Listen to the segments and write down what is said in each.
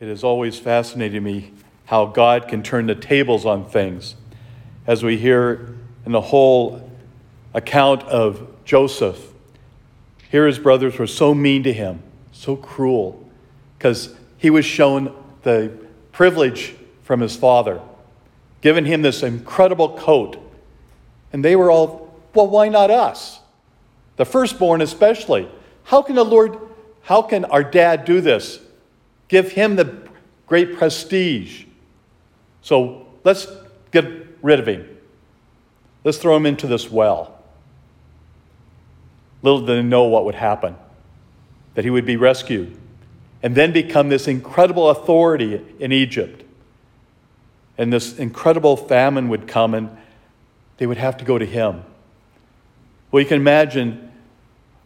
It has always fascinated me how God can turn the tables on things. As we hear in the whole account of Joseph, here his brothers were so mean to him, so cruel, because he was shown the privilege from his father, given him this incredible coat. And they were all, well, why not us? The firstborn, especially. How can the Lord, how can our dad do this? Give him the great prestige. So let's get rid of him. Let's throw him into this well. Little did they know what would happen that he would be rescued and then become this incredible authority in Egypt. And this incredible famine would come and they would have to go to him. Well, you can imagine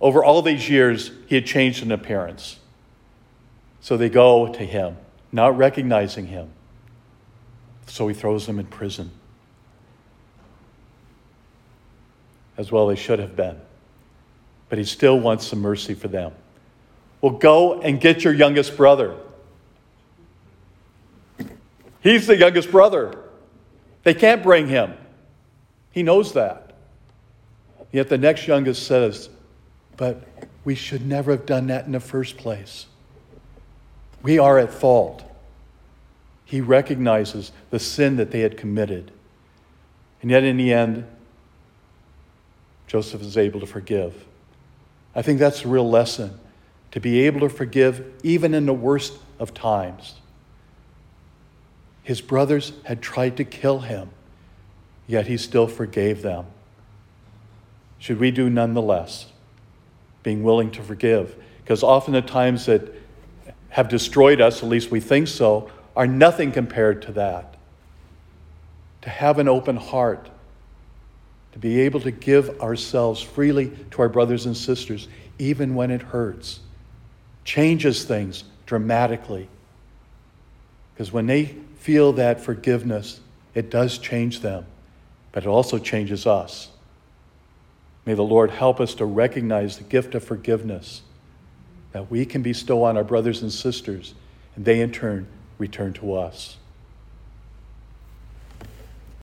over all these years, he had changed in appearance. So they go to him, not recognizing him. So he throws them in prison. As well, they should have been. But he still wants some mercy for them. Well, go and get your youngest brother. He's the youngest brother. They can't bring him. He knows that. Yet the next youngest says, But we should never have done that in the first place. We are at fault. He recognizes the sin that they had committed. And yet, in the end, Joseph is able to forgive. I think that's a real lesson to be able to forgive even in the worst of times. His brothers had tried to kill him, yet he still forgave them. Should we do nonetheless, being willing to forgive? Because often the times that have destroyed us, at least we think so, are nothing compared to that. To have an open heart, to be able to give ourselves freely to our brothers and sisters, even when it hurts, changes things dramatically. Because when they feel that forgiveness, it does change them, but it also changes us. May the Lord help us to recognize the gift of forgiveness that we can bestow on our brothers and sisters, and they in turn return to us.